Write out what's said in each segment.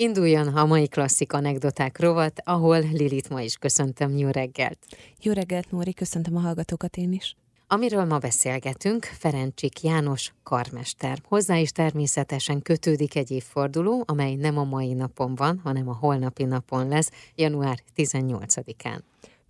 Induljon a mai klasszik anekdoták rovat, ahol Lilit ma is köszöntöm. Jó reggelt! Jó reggelt, Nóri, köszöntöm a hallgatókat én is. Amiről ma beszélgetünk, Ferencsik János karmester. Hozzá is természetesen kötődik egy évforduló, amely nem a mai napon van, hanem a holnapi napon lesz, január 18-án.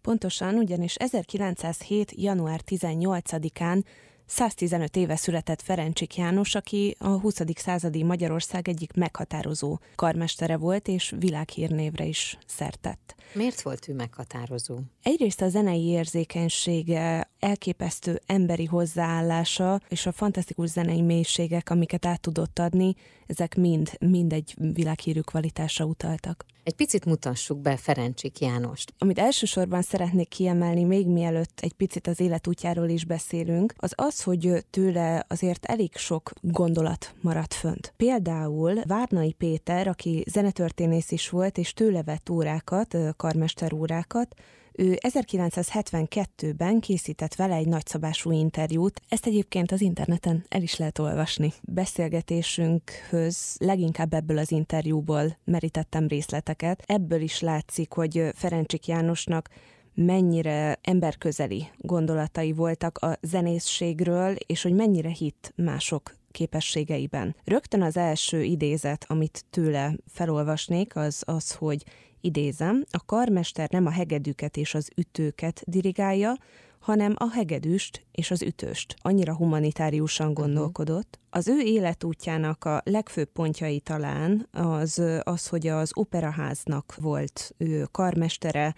Pontosan, ugyanis 1907. január 18-án 115 éve született Ferencsik János, aki a 20. századi Magyarország egyik meghatározó karmestere volt, és világhírnévre is szertett. Miért volt ő meghatározó? Egyrészt a zenei érzékenysége, elképesztő emberi hozzáállása és a fantasztikus zenei mélységek, amiket át tudott adni, ezek mind, mind egy világhírű kvalitásra utaltak. Egy picit mutassuk be Ferencsik Jánost. Amit elsősorban szeretnék kiemelni, még mielőtt egy picit az életútjáról is beszélünk, az az, hogy tőle azért elég sok gondolat maradt fönt. Például Várnai Péter, aki zenetörténész is volt, és tőle vett órákat, karmester órákat, ő 1972-ben készített vele egy nagyszabású interjút, ezt egyébként az interneten el is lehet olvasni. Beszélgetésünkhöz leginkább ebből az interjúból merítettem részleteket. Ebből is látszik, hogy Ferencsik Jánosnak mennyire emberközeli gondolatai voltak a zenészségről, és hogy mennyire hit mások képességeiben. Rögtön az első idézet, amit tőle felolvasnék, az az, hogy idézem, a karmester nem a hegedűket és az ütőket dirigálja, hanem a hegedűst és az ütőst. Annyira humanitáriusan mhm. gondolkodott. Az ő életútjának a legfőbb pontjai talán az, az hogy az operaháznak volt ő karmestere,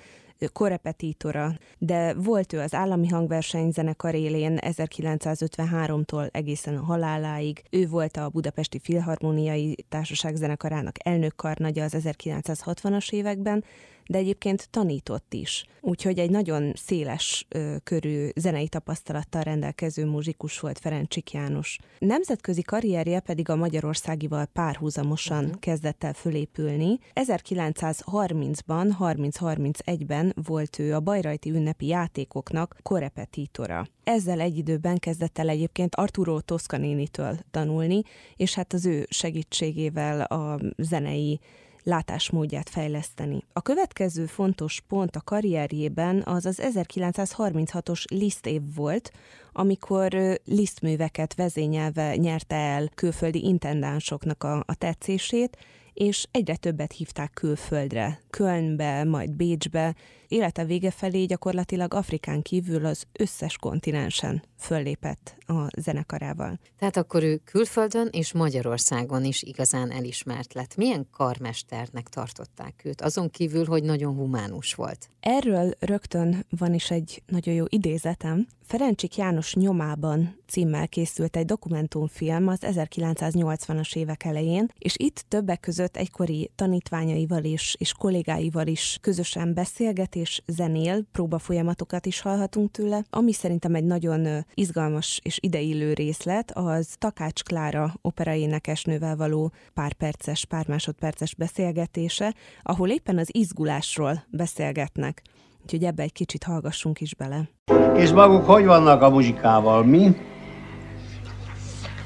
korrepetítora, de volt ő az állami hangversenyzenekar élén 1953-tól egészen a haláláig. Ő volt a Budapesti Filharmoniai Társaság zenekarának elnökkarnagya az 1960-as években, de egyébként tanított is. Úgyhogy egy nagyon széles ö, körű zenei tapasztalattal rendelkező muzsikus volt Ferencsik János. Nemzetközi karrierje pedig a Magyarországival párhuzamosan uh-huh. kezdett el fölépülni. 1930-ban, 30-31-ben volt ő a Bajrajti ünnepi játékoknak korepetítora. Ezzel egy időben kezdett el egyébként Arturo Toscanini-től tanulni, és hát az ő segítségével a zenei látásmódját fejleszteni. A következő fontos pont a karrierjében az az 1936-os Liszt év volt, amikor Liszt műveket vezényelve nyerte el külföldi intendánsoknak a, a tetszését, és egyre többet hívták külföldre, Kölnbe, majd Bécsbe. Élete vége felé gyakorlatilag Afrikán kívül az összes kontinensen föllépett a zenekarával. Tehát akkor ő külföldön és Magyarországon is igazán elismert lett. Milyen karmesternek tartották őt, azon kívül, hogy nagyon humánus volt? Erről rögtön van is egy nagyon jó idézetem. Ferencsik János nyomában címmel készült egy dokumentumfilm az 1980-as évek elején, és itt többek között egykori tanítványaival is, és kollégáival is közösen beszélget és zenél, próbafolyamatokat is hallhatunk tőle. Ami szerintem egy nagyon izgalmas és ideillő részlet, az Takács Klára operaénekesnővel való pár perces, pár másodperces beszélgetése, ahol éppen az izgulásról beszélgetnek. Úgyhogy ebbe egy kicsit hallgassunk is bele. És maguk hogy vannak a muzsikával, mi?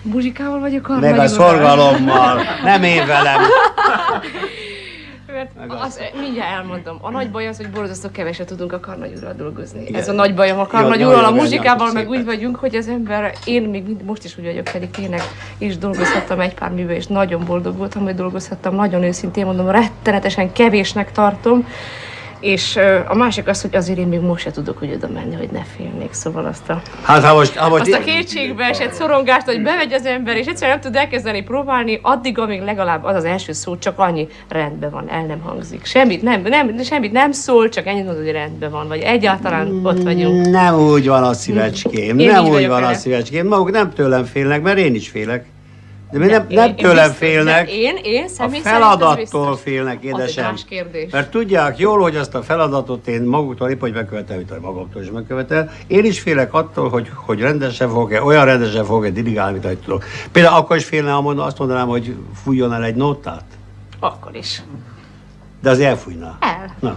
Muzsikával vagy a karnagyúrral? Meg a szorgalommal, nem én velem. Mert az, mindjárt elmondom. A nagy baj az, hogy borzasztó keveset tudunk a karnagyúrral dolgozni. Igen. Ez a nagy bajom a karnagyúrral, a muzsikával meg úgy vagyunk, hogy az ember, én még most is úgy vagyok, pedig tényleg is dolgozhattam egy pár művel, és nagyon boldog voltam, hogy dolgozhattam. Nagyon őszintén mondom, rettenetesen kevésnek tartom. És a másik az, hogy azért én még most se tudok úgy oda menni, hogy ne félnék. Szóval azt a, hát, ha most, ha most azt a kétségbe esett szorongást, hogy bemegy az ember, és egyszerűen nem tud elkezdeni próbálni, addig, amíg legalább az az első szó csak annyi rendben van, el nem hangzik. Semmit nem, nem, semmit nem szól, csak ennyit mondod, hogy rendben van, vagy egyáltalán ott vagyunk. Nem úgy van a szívecském, én nem úgy van a szívecském. Maguk nem tőlem félnek, mert én is félek. De mi nem, nem tőlem félnek. Én, én személy A feladattól félnek, édesem. Az kérdés. Mert tudják jól, hogy azt a feladatot én maguktól épp, hogy megkövetel, mint hogy maguktól is megkövetel. Én is félek attól, hogy, hogy rendesen fogok-e, olyan rendesen fogok-e dirigálni, mint ahogy tudok. Például akkor is félne, ha azt mondanám, hogy fújjon el egy notát. Akkor is. De az elfújná. El. Na.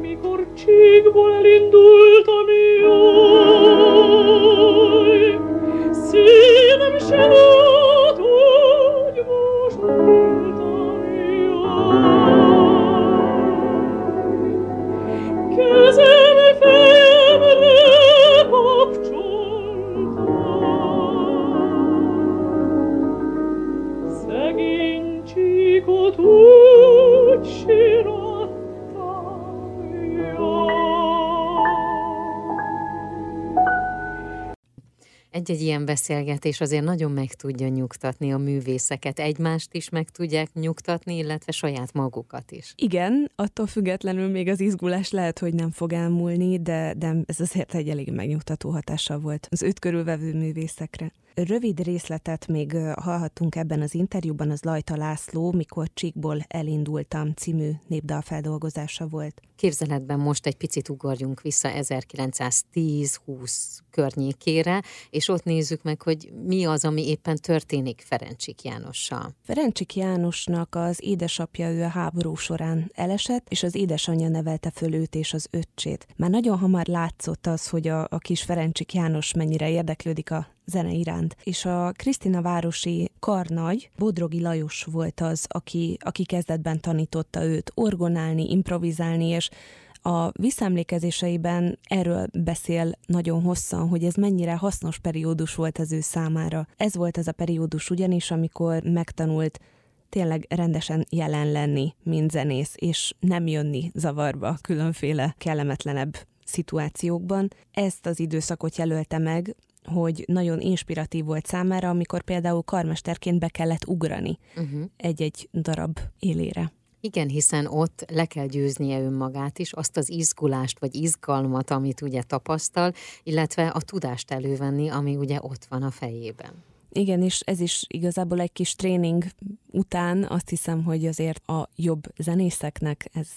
Mikor csíkból elindultam jaj, сином шалот, ой, муж egy-egy ilyen beszélgetés azért nagyon meg tudja nyugtatni a művészeket, egymást is meg tudják nyugtatni, illetve saját magukat is. Igen, attól függetlenül még az izgulás lehet, hogy nem fog elmúlni, de, de ez azért egy elég megnyugtató hatással volt az őt körülvevő művészekre. Rövid részletet még hallhattunk ebben az interjúban, az Lajta László, mikor Csíkból elindultam című népdalfeldolgozása volt. Képzeletben most egy picit ugorjunk vissza 1910-20 környékére, és ott nézzük meg, hogy mi az, ami éppen történik Ferencsik Jánossal. Ferencsik Jánosnak az édesapja ő a háború során elesett, és az édesanyja nevelte föl őt és az öccsét. Már nagyon hamar látszott az, hogy a, a kis Ferencsik János mennyire érdeklődik a zene iránt. És a Krisztina városi karnagy, Bodrogi Lajos volt az, aki, aki kezdetben tanította őt orgonálni, improvizálni, és a visszaemlékezéseiben erről beszél nagyon hosszan, hogy ez mennyire hasznos periódus volt az ő számára. Ez volt az a periódus ugyanis, amikor megtanult tényleg rendesen jelen lenni, mint zenész, és nem jönni zavarba különféle kellemetlenebb szituációkban. Ezt az időszakot jelölte meg, hogy nagyon inspiratív volt számára, amikor például karmesterként be kellett ugrani uh-huh. egy-egy darab élére. Igen, hiszen ott le kell győznie önmagát is, azt az izgulást vagy izgalmat, amit ugye tapasztal, illetve a tudást elővenni, ami ugye ott van a fejében. Igen, és ez is igazából egy kis tréning után azt hiszem, hogy azért a jobb zenészeknek ez,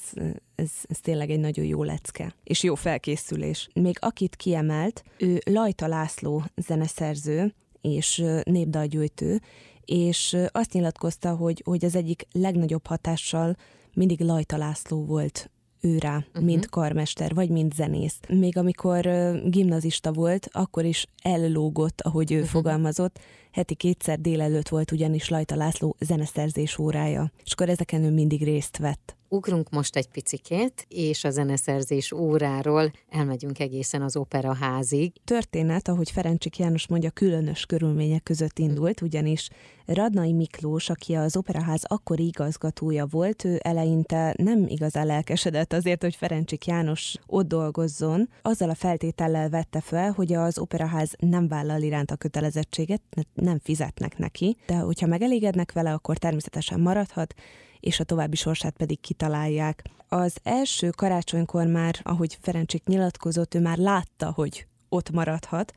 ez, ez tényleg egy nagyon jó lecke, és jó felkészülés. Még akit kiemelt, ő Lajta László zeneszerző és népdalgyűjtő, és azt nyilatkozta, hogy, hogy az egyik legnagyobb hatással mindig Lajta László volt őrá, uh-huh. mint karmester, vagy mint zenész. Még amikor uh, gimnazista volt, akkor is ellógott, ahogy ő uh-huh. fogalmazott. Heti kétszer délelőtt volt ugyanis Lajta László zeneszerzés órája, és akkor ezeken ő mindig részt vett. Ugrunk most egy picikét, és a zeneszerzés óráról elmegyünk egészen az operaházig. Történet, ahogy Ferencsik János mondja, különös körülmények között indult, ugyanis Radnai Miklós, aki az operaház akkori igazgatója volt, ő eleinte nem igazán lelkesedett azért, hogy Ferencsik János ott dolgozzon, azzal a feltétellel vette fel, hogy az operaház nem vállal iránt a kötelezettséget, nem fizetnek neki, de hogyha megelégednek vele, akkor természetesen maradhat, és a további sorsát pedig kitalálják. Az első karácsonykor már, ahogy Ferencsik nyilatkozott, ő már látta, hogy ott maradhat.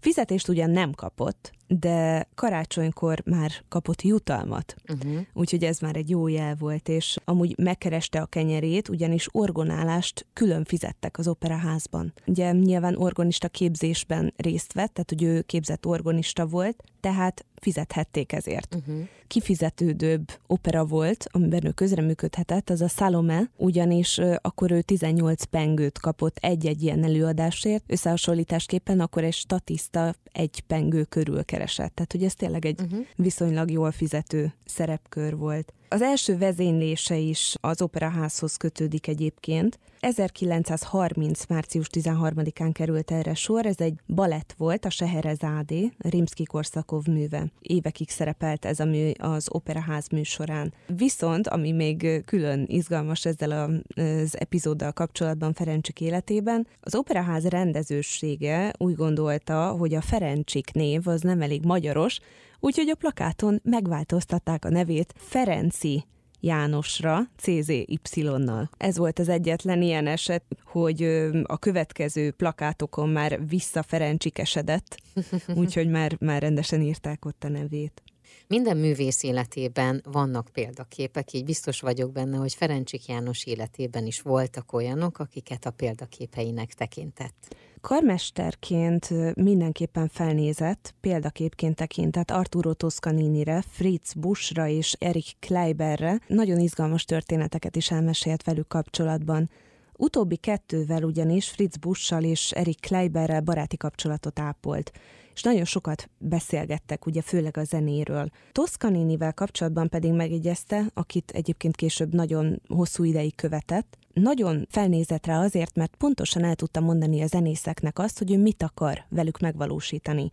Fizetést ugyan nem kapott, de karácsonykor már kapott jutalmat. Uh-huh. Úgyhogy ez már egy jó jel volt, és amúgy megkereste a kenyerét, ugyanis orgonálást külön fizettek az operaházban. Ugye nyilván orgonista képzésben részt vett, tehát hogy ő képzett orgonista volt, tehát fizethették ezért. Uh-huh. Kifizetődőbb opera volt, amiben ő közreműködhetett, az a Salome, ugyanis akkor ő 18 pengőt kapott egy-egy ilyen előadásért, összehasonlításképpen akkor egy statiszta egy pengő körül keresett. Tehát, hogy ez tényleg egy uh-huh. viszonylag jól fizető szerepkör volt. Az első vezénylése is az operaházhoz kötődik egyébként. 1930. március 13-án került erre sor, ez egy balett volt, a Seherezádé, Rimsky-Korszakov műve. Évekig szerepelt ez a mű az operaház műsorán. Viszont, ami még külön izgalmas ezzel az epizóddal kapcsolatban Ferencsik életében, az operaház rendezősége úgy gondolta, hogy a Ferencsik név az nem elég magyaros, úgyhogy a plakáton megváltoztatták a nevét Ferenci Jánosra, CZY-nal. Ez volt az egyetlen ilyen eset, hogy a következő plakátokon már vissza Ferencsikesedett, úgyhogy már, már rendesen írták ott a nevét. Minden művész életében vannak példaképek, így biztos vagyok benne, hogy Ferencsik János életében is voltak olyanok, akiket a példaképeinek tekintett. Karmesterként mindenképpen felnézett, példaképként tekintett Arturo Toscaninire, Fritz Buschra és Erik Kleiberre. Nagyon izgalmas történeteket is elmesélt velük kapcsolatban. Utóbbi kettővel ugyanis Fritz Buschal és Erik Kleiberrel baráti kapcsolatot ápolt és nagyon sokat beszélgettek, ugye főleg a zenéről. Toscaninivel kapcsolatban pedig megjegyezte, akit egyébként később nagyon hosszú ideig követett, nagyon felnézett rá azért, mert pontosan el tudta mondani a zenészeknek azt, hogy ő mit akar velük megvalósítani.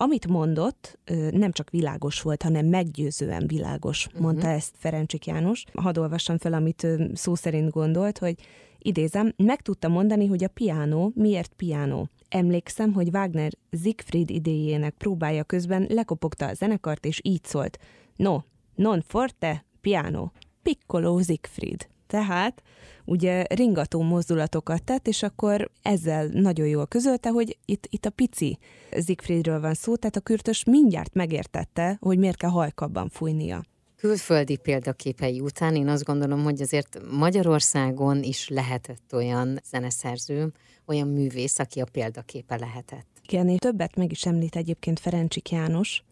Amit mondott, nem csak világos volt, hanem meggyőzően világos, uh-huh. mondta ezt Ferencsik János. Hadd olvassam fel, amit szó szerint gondolt, hogy idézem, meg tudta mondani, hogy a piánó miért piánó. Emlékszem, hogy Wagner Siegfried idejének próbája közben lekopogta a zenekart, és így szólt. No, non forte, piano, piccolo Siegfried. Tehát ugye ringató mozdulatokat tett, és akkor ezzel nagyon jól közölte, hogy itt, itt a pici Siegfriedről van szó, tehát a kürtös mindjárt megértette, hogy miért kell halkabban fújnia. Külföldi példaképei után én azt gondolom, hogy azért Magyarországon is lehetett olyan zeneszerző, olyan művész, aki a példaképe lehetett. Igen, és többet meg is említ egyébként Ferencsik János,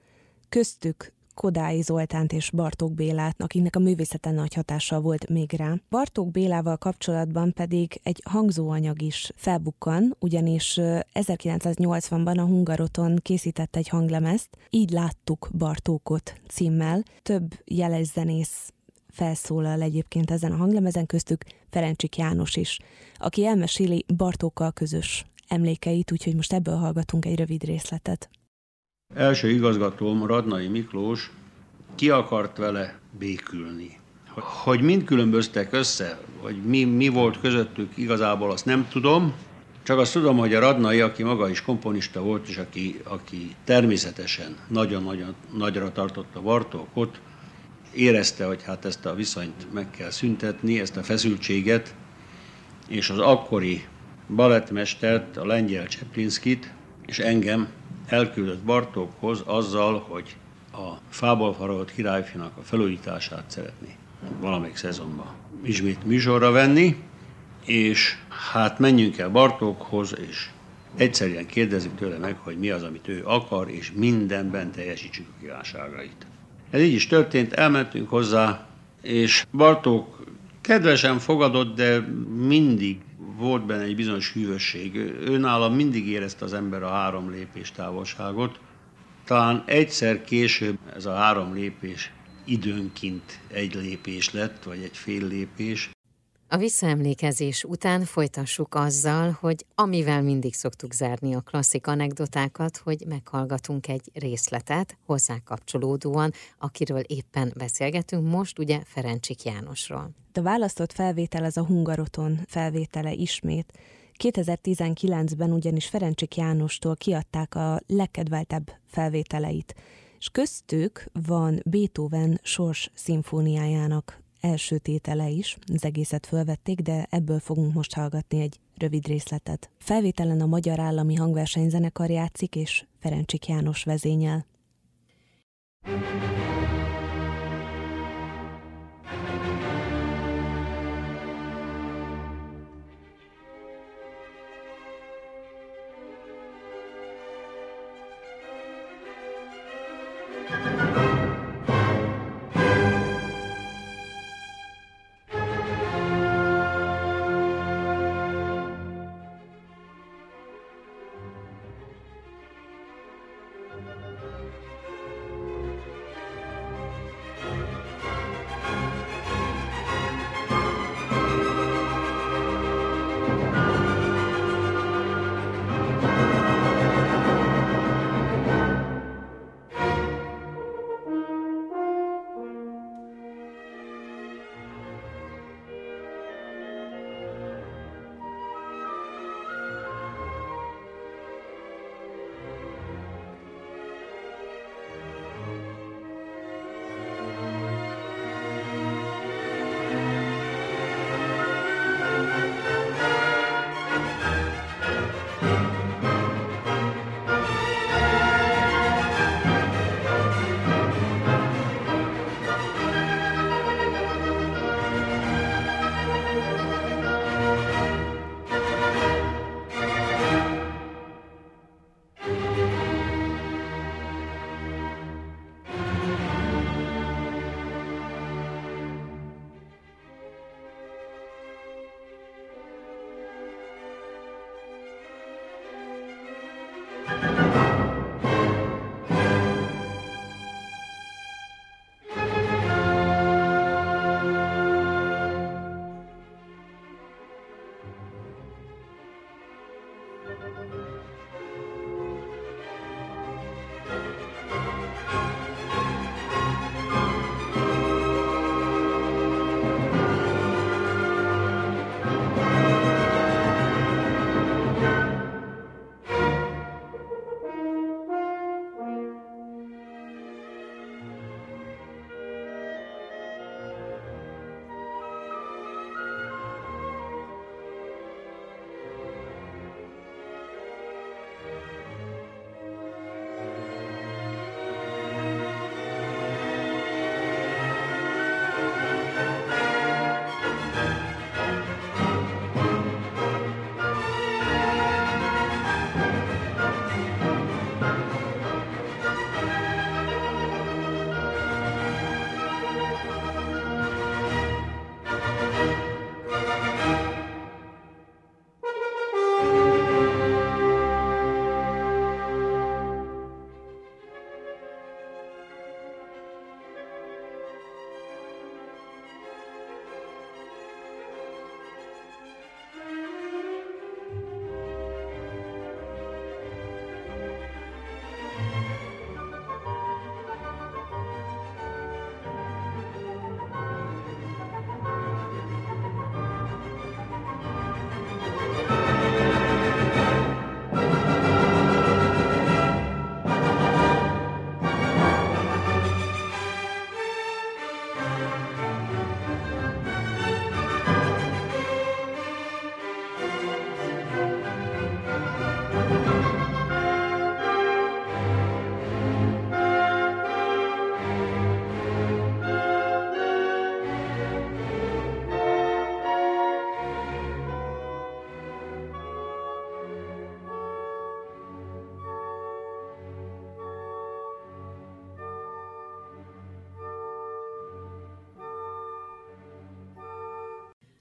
köztük Kodái Zoltánt és Bartók Bélát, akiknek a művészeten nagy hatással volt még rá. Bartók Bélával kapcsolatban pedig egy hangzóanyag is felbukkan, ugyanis 1980-ban a Hungaroton készített egy hanglemezt, így láttuk Bartókot címmel. Több jeles zenész felszólal egyébként ezen a hanglemezen, köztük Ferencsik János is, aki elmeséli Bartókkal közös emlékeit, úgyhogy most ebből hallgatunk egy rövid részletet. Első igazgatóm Radnai Miklós ki akart vele békülni. Hogy mind különböztek össze, vagy mi, mi volt közöttük, igazából azt nem tudom. Csak azt tudom, hogy a Radnai, aki maga is komponista volt, és aki, aki természetesen nagyon-nagyon nagyra tartotta Bartókot, érezte, hogy hát ezt a viszonyt meg kell szüntetni, ezt a feszültséget, és az akkori balettmestert, a lengyel Cseplinszkit, és engem elküldött Bartókhoz azzal, hogy a fából farolt királyfinak a felújítását szeretné valamelyik szezonban ismét műsorra venni, és hát menjünk el Bartókhoz, és egyszerűen kérdezzük tőle meg, hogy mi az, amit ő akar, és mindenben teljesítsük a kívánságait. Ez így is történt, elmentünk hozzá, és Bartók kedvesen fogadott, de mindig volt benne egy bizonyos hűvösség. Őnála mindig érezte az ember a három lépés távolságot. Talán egyszer később ez a három lépés időnként egy lépés lett, vagy egy fél lépés. A visszaemlékezés után folytassuk azzal, hogy amivel mindig szoktuk zárni a klasszik anekdotákat, hogy meghallgatunk egy részletet hozzá kapcsolódóan, akiről éppen beszélgetünk most, ugye Ferencsik Jánosról. A választott felvétel az a Hungaroton felvétele ismét. 2019-ben ugyanis Ferencsik Jánostól kiadták a legkedveltebb felvételeit, és köztük van Beethoven Sors szimfóniájának első tétele is, az egészet fölvették, de ebből fogunk most hallgatni egy rövid részletet. Felvételen a Magyar Állami Hangversenyzenekar játszik, és Ferencsik János vezényel. thank you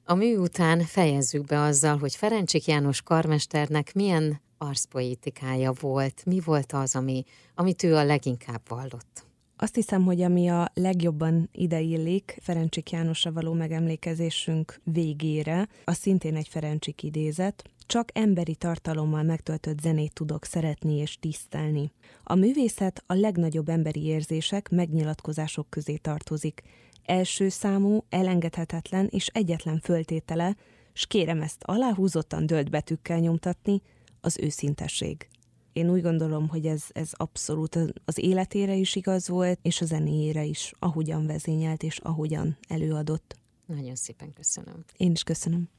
A mű után fejezzük be azzal, hogy Ferencsik János karmesternek milyen arszpoétikája volt, mi volt az, ami, amit ő a leginkább vallott. Azt hiszem, hogy ami a legjobban ideillik Ferencsik Jánosra való megemlékezésünk végére, az szintén egy Ferencsik idézet, csak emberi tartalommal megtöltött zenét tudok szeretni és tisztelni. A művészet a legnagyobb emberi érzések, megnyilatkozások közé tartozik. Első számú, elengedhetetlen és egyetlen föltétele, s kérem ezt aláhúzottan dölt betűkkel nyomtatni, az őszintesség. Én úgy gondolom, hogy ez, ez abszolút az életére is igaz volt, és a zenéjére is, ahogyan vezényelt és ahogyan előadott. Nagyon szépen köszönöm. Én is köszönöm.